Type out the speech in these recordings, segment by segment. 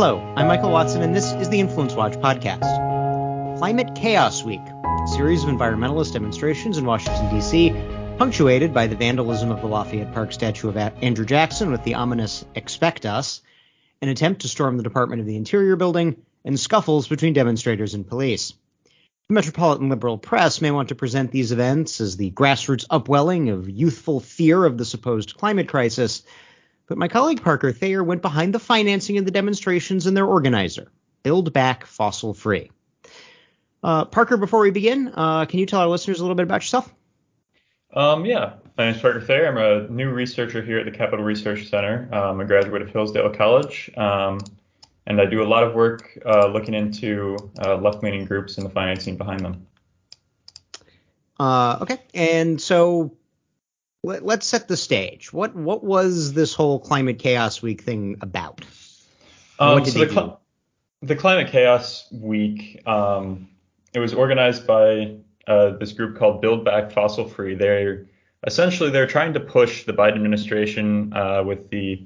Hello, I'm Michael Watson, and this is the Influence Watch podcast. Climate Chaos Week, a series of environmentalist demonstrations in Washington, D.C., punctuated by the vandalism of the Lafayette Park statue of Andrew Jackson with the ominous Expect Us, an attempt to storm the Department of the Interior building, and scuffles between demonstrators and police. The Metropolitan Liberal Press may want to present these events as the grassroots upwelling of youthful fear of the supposed climate crisis, but my colleague Parker Thayer went behind the financing of the demonstrations and their organizer, Build Back Fossil Free. Uh, Parker, before we begin, uh, can you tell our listeners a little bit about yourself? Um, yeah, my name is Parker Thayer. I'm a new researcher here at the Capital Research Center. I'm a graduate of Hillsdale College, um, and I do a lot of work uh, looking into uh, left-leaning groups and the financing behind them. Uh, okay, and so let, us set the stage. What what was this whole climate chaos week thing about? Um, so the, cl- the climate chaos week, um, it was organized by uh, this group called Build Back Fossil Free. They're essentially they're trying to push the Biden administration uh, with the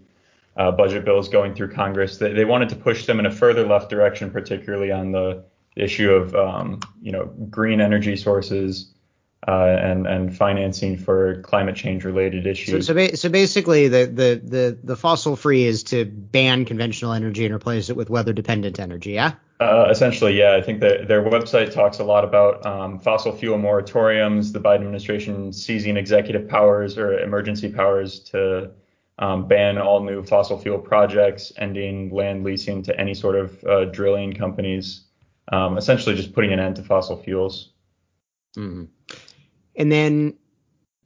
uh, budget bills going through Congress. They, they wanted to push them in a further left direction, particularly on the issue of um, you know green energy sources uh, and and financing for climate change related issues. So so, ba- so, basically, the, the the the fossil free is to ban conventional energy and replace it with weather dependent energy. Yeah. Uh, essentially, yeah. I think that their website talks a lot about um, fossil fuel moratoriums, the Biden administration seizing executive powers or emergency powers to um, ban all new fossil fuel projects, ending land leasing to any sort of uh, drilling companies, um, essentially just putting an end to fossil fuels. Mm-hmm. And then,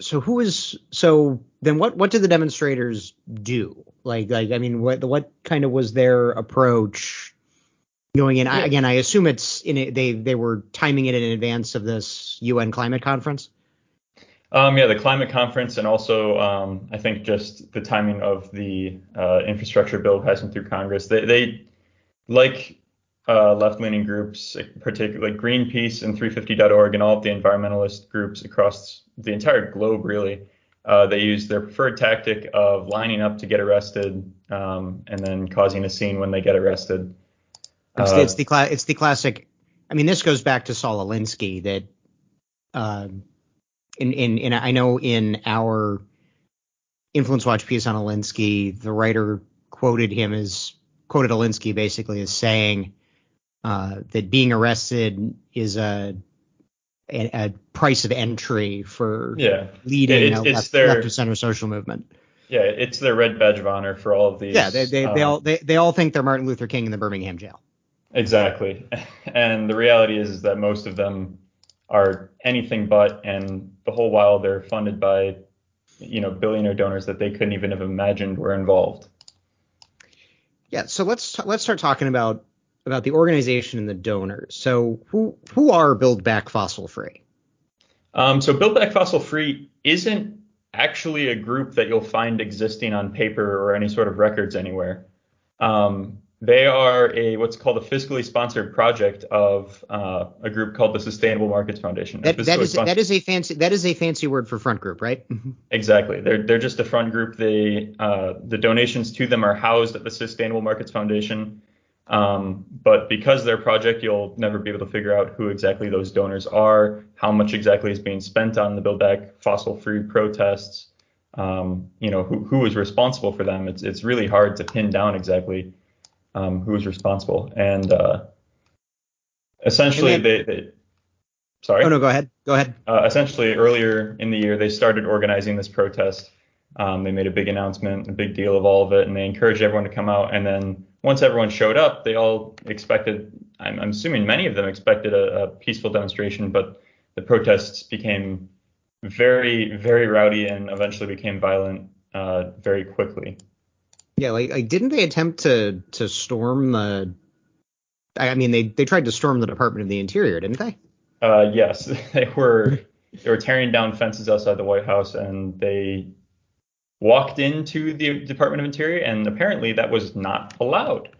so who is so then what what did the demonstrators do? Like like I mean what what kind of was their approach going in? I, again, I assume it's in it, they they were timing it in advance of this UN climate conference. Um, yeah, the climate conference, and also um, I think just the timing of the uh, infrastructure bill passing through Congress. They, they like uh, left-leaning groups, particularly like Greenpeace and 350.org, and all of the environmentalist groups across the entire globe, really. Uh, they use their preferred tactic of lining up to get arrested um, and then causing a scene when they get arrested. It's, uh, it's the cla- it's the classic. I mean, this goes back to Saul Alinsky that uh, in, in in I know in our Influence Watch piece on Alinsky, the writer quoted him as quoted Alinsky basically as saying uh, that being arrested is a, a, a price of entry for yeah. leading it's, a left, their, left of center social movement. Yeah, it's their red badge of honor for all of these. Yeah, they they, um, they all they, they all think they're Martin Luther King in the Birmingham jail. Exactly, and the reality is, is that most of them are anything but, and the whole while they're funded by, you know, billionaire donors that they couldn't even have imagined were involved. Yeah, so let's let's start talking about about the organization and the donors. So who who are Build Back Fossil Free? Um, so Build Back Fossil Free isn't actually a group that you'll find existing on paper or any sort of records anywhere. Um, they are a what's called a fiscally sponsored project of uh, a group called the Sustainable Markets Foundation. That, that is that is a fancy that is a fancy word for front group, right? exactly. They're they're just a front group. They uh, the donations to them are housed at the Sustainable Markets Foundation. Um, but because their project, you'll never be able to figure out who exactly those donors are, how much exactly is being spent on the Build Back fossil-free protests, um, you know, who, who is responsible for them. It's it's really hard to pin down exactly um, who is responsible. And uh, essentially, and then, they, they, sorry. Oh no, go ahead. Go ahead. Uh, essentially, earlier in the year, they started organizing this protest. Um, they made a big announcement, a big deal of all of it, and they encouraged everyone to come out. And then once everyone showed up, they all expected, I'm, I'm assuming many of them expected a, a, peaceful demonstration, but the protests became very, very rowdy and eventually became violent uh, very quickly. Yeah, like, like didn't they attempt to to storm the? I mean, they they tried to storm the Department of the Interior, didn't they? Uh, yes, they were they were tearing down fences outside the White House, and they walked into the Department of Interior, and apparently that was not allowed.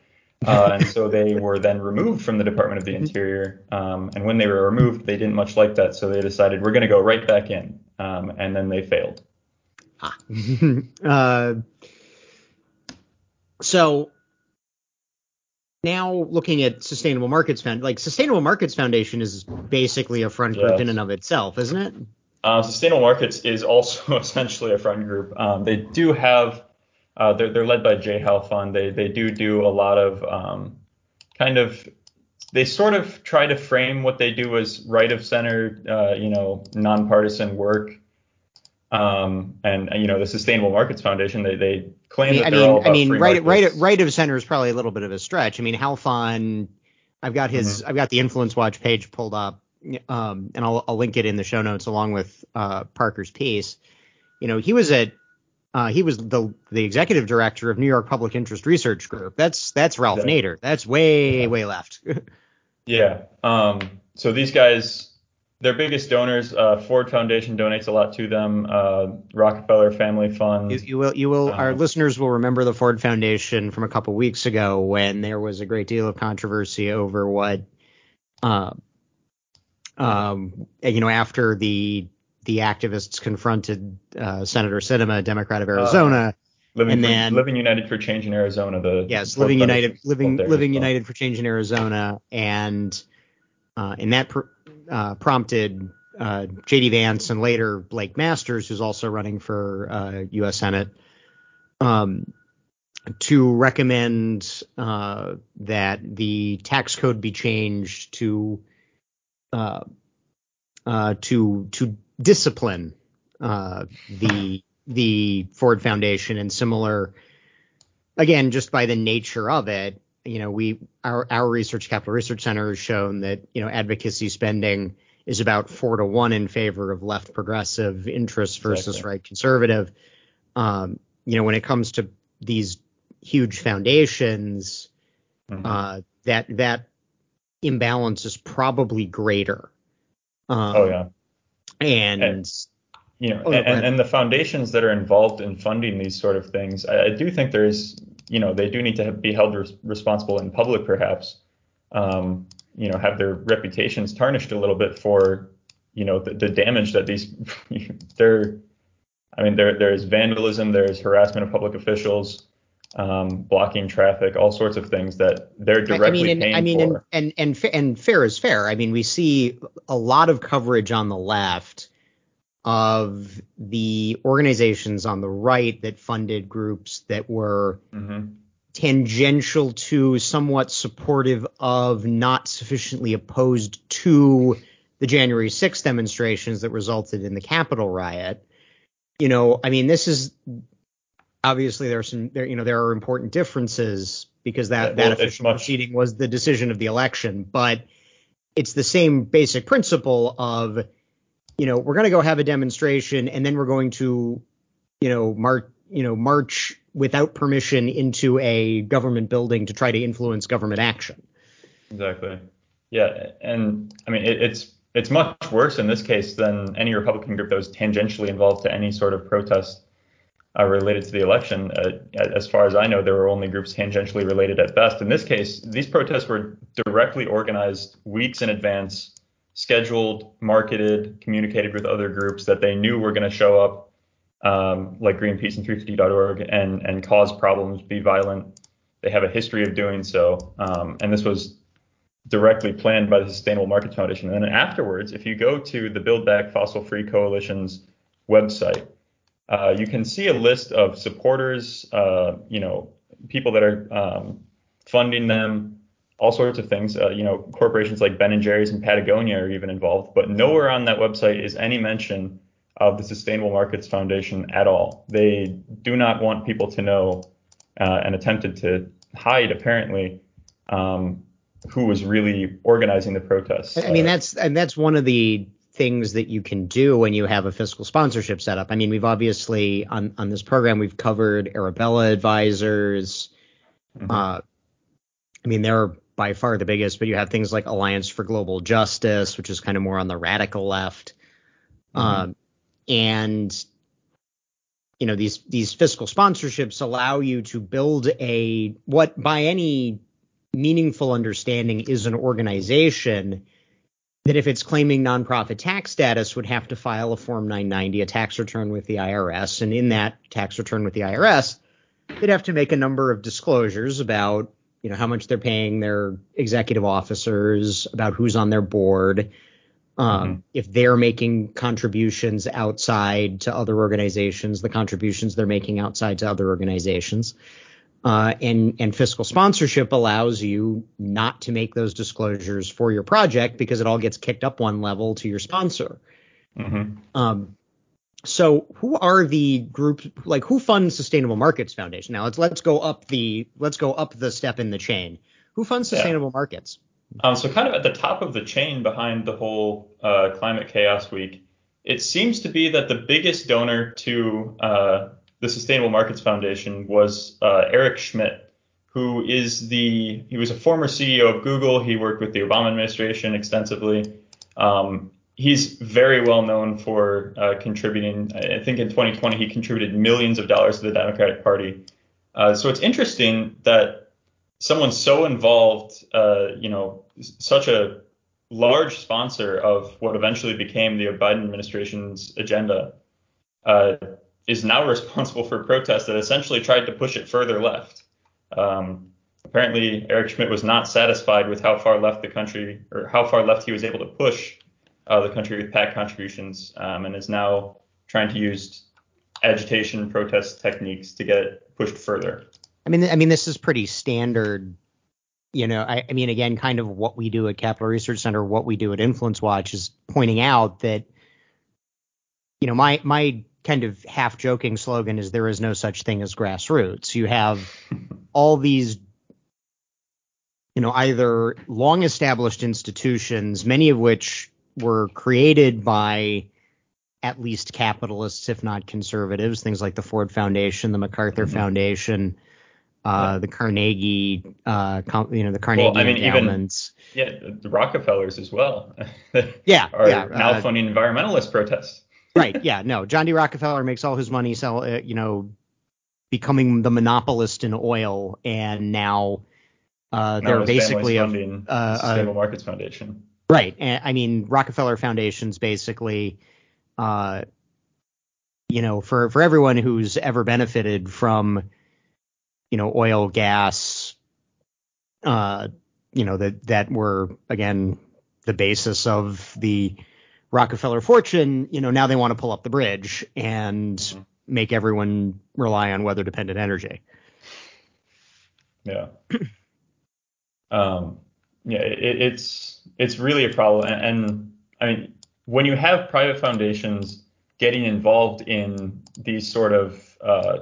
Uh, and so they were then removed from the Department of the Interior. Um, and when they were removed, they didn't much like that, so they decided we're going to go right back in. Um, and then they failed. Ah. uh, so now looking at Sustainable Markets Foundation, like Sustainable Markets Foundation is basically a front group Yes. in and of itself, isn't it? Uh, Sustainable Markets is also essentially a friend group. Um, they do have, uh, they're, they're led by Jay Halfon. They they do do a lot of um, kind of, they sort of try to frame what they do as right of center, uh, you know, nonpartisan work. Um, and you know, the Sustainable Markets Foundation, they they claim I that they're all I mean, free right, right, markets. right of center is probably a little bit of a stretch. I mean, Halfon, I've got his, Mm-hmm. I've got the Influence Watch page pulled up, um, and I'll, I'll link it in the show notes along with uh, Parker's piece. You know, he was at, uh, he was the the executive director of New York Public Interest Research Group. That's that's Ralph Exactly. Nader. That's way way left. Yeah. Um, so these guys, their biggest donors, uh, Ford Foundation donates a lot to them. Uh, Rockefeller Family Fund. You, you will, you will. our Uh, listeners will remember the Ford Foundation from a couple weeks ago when there was a great deal of controversy over what, uh, um, you know, after the the activists confronted uh, Senator Sinema, Democrat of Arizona. Living, and for- then- Living United for Change in Arizona. The yes, living united, living living well. united for change in Arizona, and uh, and that pr- uh, prompted uh, J.D. Vance and later Blake Masters, who's also running for uh, U.S. Senate, um, to recommend uh, that the tax code be changed to uh, uh, to to discipline uh, the the Ford Foundation and similar. Again, just by the nature of it, you know, we our our research capital research center has shown that you know advocacy spending is about four to one in favor of left progressive interests versus Exactly. right conservative. Um, you know, when it comes to these huge foundations, Mhm. uh, that that imbalance is probably greater. Um, oh yeah. and And- you know, Oh, and, and the foundations that are involved in funding these sort of things, I, I do think there's, you know, they do need to have, be held res- responsible in public, perhaps. Um, you know, have their reputations tarnished a little bit for, you know, the, the damage that these, they're, I mean, there there is vandalism, there is harassment of public officials, um, blocking traffic, all sorts of things that they're directly I mean, and, paying I mean, and, for. and and fa- and fair is fair. I mean, we see a lot of coverage on the left of the organizations on the right that funded groups that were hmm tangential to, somewhat supportive of, not sufficiently opposed to the January 6th demonstrations that resulted in the Capitol riot. You know, I mean, this is obviously there are some there you know there are important differences because that that official much- proceeding was the decision of the election, but it's the same basic principle of you know we're going to go have a demonstration and then we're going to you know march you know march without permission into a government building to try to influence government action. Exactly. Yeah, and I mean it, it's it's much worse in this case than any Republican group that was tangentially involved to any sort of protest uh, related to the election. Uh, as far as I know, there were only groups tangentially related at best. In this case, these protests were directly organized weeks in advance, scheduled, marketed, communicated with other groups that they knew were going to show up, um, like Greenpeace and 350.org, and and cause problems, be violent. They have a history of doing so, um, and this was directly planned by the Sustainable Markets Foundation. And then afterwards, if you go to the Build Back Fossil Free Coalition's website, uh, you can see a list of supporters, uh, you know, people that are um, funding them, all sorts of things. Uh, you know, corporations like Ben and Jerry's and Patagonia are even involved, but nowhere on that website is any mention of the Sustainable Markets Foundation at all. They do not want people to know uh, and attempted to hide, apparently, um, who was really organizing the protests. I mean Uh, that's and that's one of the things that you can do when you have a fiscal sponsorship set up. I mean, we've obviously on on this program we've covered Arabella Advisors. mhm. Uh, I mean, they're by far the biggest, but you have things like Alliance for Global Justice, which is kind of more on the radical left. Mhm. Um, and you know these these fiscal sponsorships allow you to build a what by any meaningful understanding is an organization that if it's claiming nonprofit tax status would have to file a form 990 a tax return with the IRS and in that tax return with the IRS they'd have to make a number of disclosures about you know how much they're paying their executive officers, about who's on their board, um, mm-hmm. if they're making contributions outside to other organizations, the contributions they're making outside to other organizations. Uh, and and fiscal sponsorship allows you not to make those disclosures for your project because it all gets kicked up one level to your sponsor. Mm-hmm. Um, so who are the groups like who funds Sustainable Markets Foundation? Now let's let's go up the let's go up the step in the chain. Who funds Sustainable yeah. Markets? Um, so kind of at the top of the chain behind the whole uh, Climate Chaos Week, it seems to be that the biggest donor to uh, the Sustainable Markets Foundation was uh, Eric Schmidt, who is the he was a former CEO of Google. He worked with the Obama administration extensively. Um, he's very well known for uh, contributing. I think in 2020 he contributed millions of dollars to the Democratic Party. Uh, so it's interesting that someone so involved, uh, you know, such a large sponsor of what eventually became the Biden administration's agenda, uh, is now responsible for protests that essentially tried to push it further left. Um, apparently, Eric Schmidt was not satisfied with how far left the country, or how far left he was able to push uh, the country with PAC contributions, um, and is now trying to use agitation protest techniques to get it pushed further. I mean, I mean, this is pretty standard. You know, I, I mean, again, kind of what we do at Capital Research Center, what we do at Influence Watch is pointing out that, you know, my my kind of half joking slogan is there is no such thing as grassroots. You have all these you know either long established institutions many of which were created by at least capitalists if not conservatives things like the Ford Foundation the MacArthur mm-hmm. Foundation uh, the Carnegie, uh, you know, the Carnegie well, I mean, endowments. Even, yeah, the Rockefellers as well. yeah, are yeah, now uh, funding environmentalist protests. Right. Yeah. No. John D. Rockefeller makes all his money sell, uh, you know, becoming the monopolist in oil, and now uh, they're basically a uh, Sustainable Markets Foundation. Right. And, I mean, Rockefeller Foundation's basically. Uh, you know, for for everyone who's ever benefited from you know, oil, gas, uh, you know, that that were again the basis of the Rockefeller fortune. You know, now they want to pull up the bridge and mm-hmm. make everyone rely on weather dependent energy. Yeah. um, yeah, it, it's it's really a problem, and, and I mean, when you have private foundations getting involved in these sort of uh,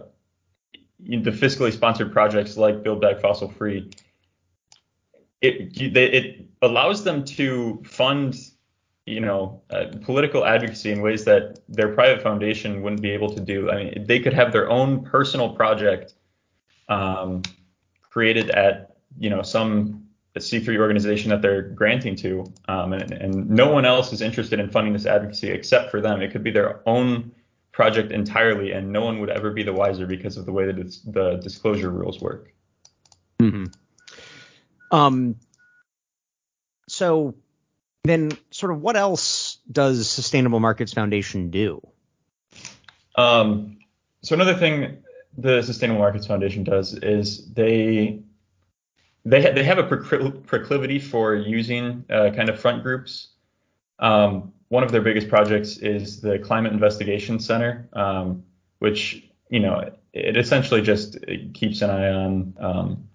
the fiscally sponsored projects like Build Back Fossil Free, it it allows them to fund you know uh, political advocacy in ways that their private foundation wouldn't be able to do. I mean, they could have their own personal project um, created at you know some C3 organization that they're granting to, um, and, and no one else is interested in funding this advocacy except for them. It could be their own project entirely, and no one would ever be the wiser because of the way that it's, the disclosure rules work. Mm-hmm. Um. So then, sort of, what else does Sustainable Markets Foundation do? Um. So another thing the Sustainable Markets Foundation does is they they ha- they have a proclivity for using uh, kind of front groups. Um, one of their biggest projects is the Climate Investigation Center, um, which you know it essentially just keeps an eye on um,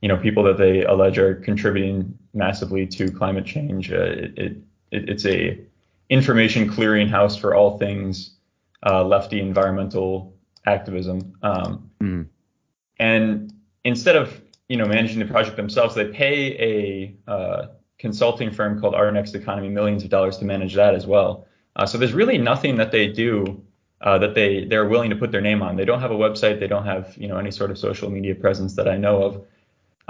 you know people that they allege are contributing massively to climate change. Uh, it, it, it's a information clearinghouse for all things uh, lefty environmental activism. Um, mm. And instead of you know managing the project themselves, they pay a uh, consulting firm called Our Next Economy millions of dollars to manage that as well. Uh, so there's really nothing that they do uh, that they they're willing to put their name on. They don't have a website. They don't have you know any sort of social media presence that I know of.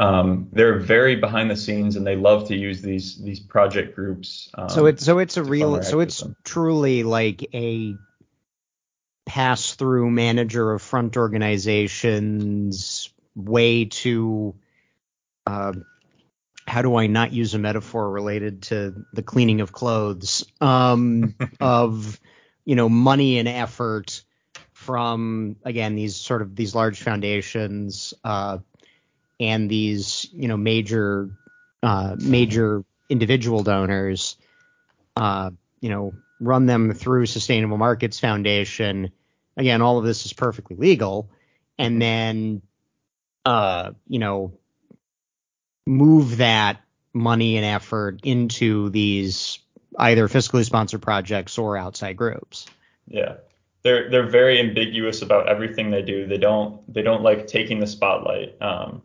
Um, they're very behind the scenes and they love to use these these project groups. Um, so it's so it's a real so it's truly like a pass through manager of front organizations way to uh, how do I not use a metaphor related to the cleaning of clothes um, of you know money and effort from again these sort of these large foundations uh, and these you know major uh, major individual donors, uh, you know, run them through Sustainable Markets Foundation. Again, all of this is perfectly legal, and then uh, you know, move that money and effort into these either fiscally sponsored projects or outside groups. Yeah. They're they're very ambiguous about everything they do. They don't they don't like taking the spotlight. Um,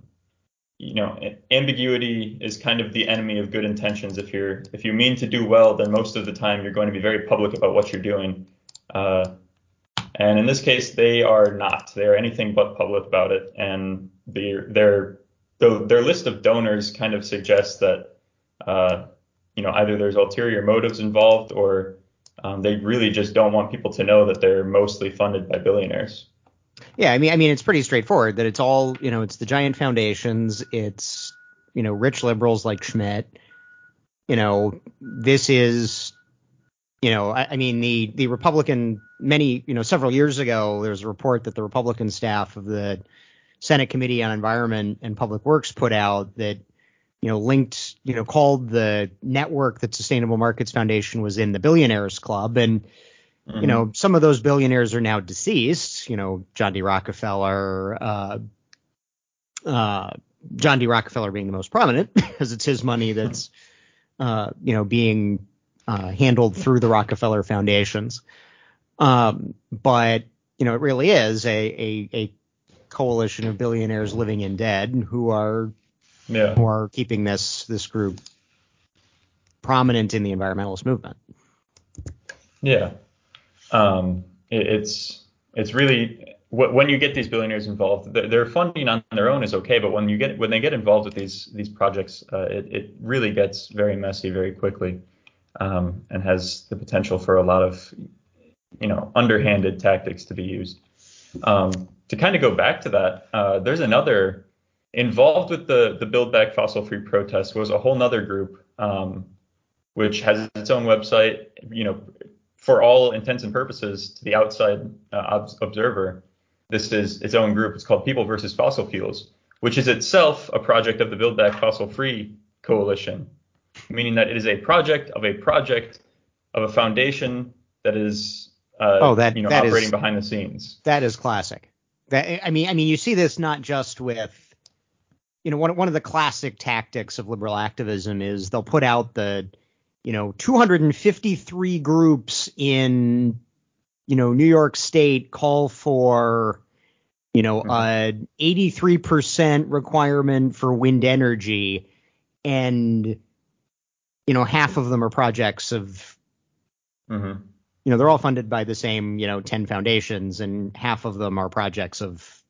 you know, ambiguity is kind of the enemy of good intentions. If you're if you mean to do well, then most of the time you're going to be very public about what you're doing. Uh, and in this case, they are not. They are anything but public about it. And their their their list of donors kind of suggests that uh, you know either there's ulterior motives involved or um, they really just don't want people to know that they're mostly funded by billionaires. Yeah, I mean, I mean, it's pretty straightforward that it's all, you know, it's the giant foundations, it's, you know, rich liberals like Schmidt. You know, this is, you know, I, I mean, the the Republican many, you know, several years ago, there was a report that the Republican staff of the Senate Committee on Environment and Public Works put out that, you know, linked, you know, called the network that Sustainable Markets Foundation was in the Billionaires Club, and Mm-hmm. You know, some of those billionaires are now deceased. You know, John D. Rockefeller, uh, uh, John D. Rockefeller being the most prominent, because it's his money that's, uh, you know, being uh, handled through the Rockefeller foundations. Um, but you know, it really is a, a, a coalition of billionaires living in dead who are yeah. who are keeping this this group prominent in the environmentalist movement. Yeah, um, it, it's it's really when you get these billionaires involved, their funding on their own is okay, but when you get when they get involved with these these projects, uh, it, it really gets very messy very quickly, um, and has the potential for a lot of you know underhanded tactics to be used. Um, to kind of go back to that, uh, there's another involved with the the Build Back Fossil Free protest was a whole nother group, um, which has its own website, you know, for all intents and purposes to the outside uh, observer, this is its own group. It's called People versus Fossil Fuels, which is itself a project of the Build Back Fossil Free Coalition, meaning that it is a project of a project of a foundation that is uh, oh, that, you know, that operating is, behind the scenes. That is classic. That I mean, I mean, you see this not just with you know one one of the classic tactics of liberal activism is they'll put out the you know 253 groups in you know New York State call for you know mm-hmm. a 83% requirement for wind energy and you know half of them are projects of mm-hmm. you know they're all funded by the same you know 10 foundations and half of them are projects of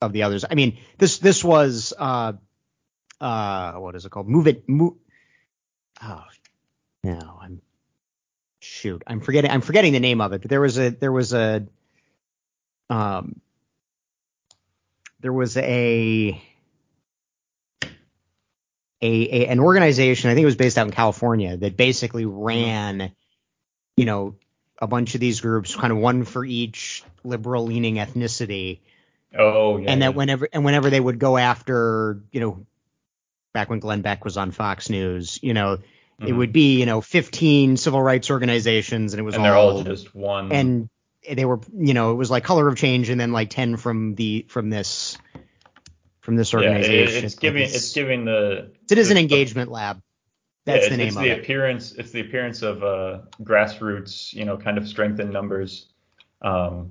of the others i mean this this was uh uh what is it called move it move oh no, I'm shoot. I'm forgetting. I'm forgetting the name of it. But there was a there was a um there was a a, a, an organization I think it was based out in California that basically ran you know a bunch of these groups kind of one for each liberal leaning ethnicity oh yeah, and that yeah. whenever and whenever they would go after you know back when Glenn Beck was on Fox News you know Mm-hmm. It would be, you know, 15 civil rights organizations, and it was and all, they're all just one. And they were, you know, it was like Color of Change, and then like 10 from the from this from this organization. Yeah, it's giving it's, it's, giving the. It is an engagement lab. That's yeah, the name of it. it's of the it. appearance. It's the appearance of uh, grassroots, you know, kind of strength in numbers. Um,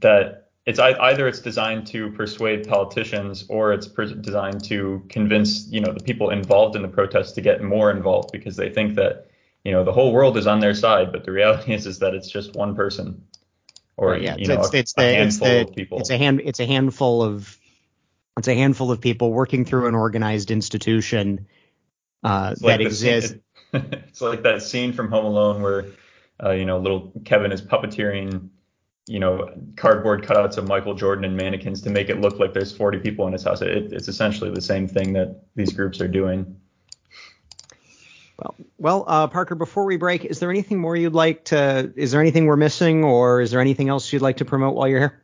that it's either it's designed to persuade politicians or it's designed to convince you know the people involved in the protest to get more involved because they think that you know the whole world is on their side but the reality is is that it's just one person or yeah, you know it's, it's, a, the, handful it's the, of people. it's a hand it's a handful of it's a handful of people working through an organized institution uh, that like exists scene, it's like that scene from Home Alone where uh, you know little Kevin is puppeteering you know, cardboard cutouts of Michael Jordan and mannequins to make it look like there's 40 people in his house. It, it's essentially the same thing that these groups are doing. Well, well, uh, Parker. Before we break, is there anything more you'd like to? Is there anything we're missing, or is there anything else you'd like to promote while you're here?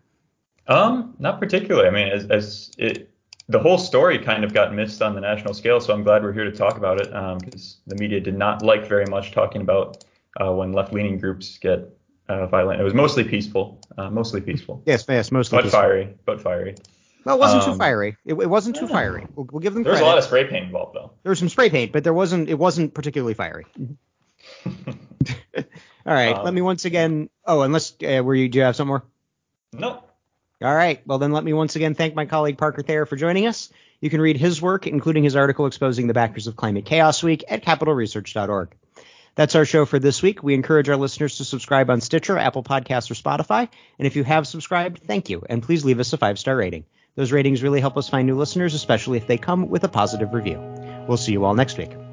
Um, not particularly. I mean, as, as it, the whole story kind of got missed on the national scale. So I'm glad we're here to talk about it because um, the media did not like very much talking about uh, when left-leaning groups get uh, violent. It was mostly peaceful, uh, mostly peaceful. Yes, yes, mostly. But peaceful. fiery, but fiery. Well, it wasn't um, too fiery. It, it wasn't too fiery. We'll, we'll, give them. There was a lot of spray paint involved, though. There was some spray paint, but there wasn't. It wasn't particularly fiery. All right. Um, let me once again. Oh, unless uh, were you? Do you have some more? No. All right. Well, then let me once again thank my colleague Parker Thayer for joining us. You can read his work, including his article exposing the backers of Climate Chaos Week, at capitalresearch.org. That's our show for this week. We encourage our listeners to subscribe on Stitcher, Apple Podcasts, or Spotify. And if you have subscribed, thank you. And please leave us a five star rating. Those ratings really help us find new listeners, especially if they come with a positive review. We'll see you all next week.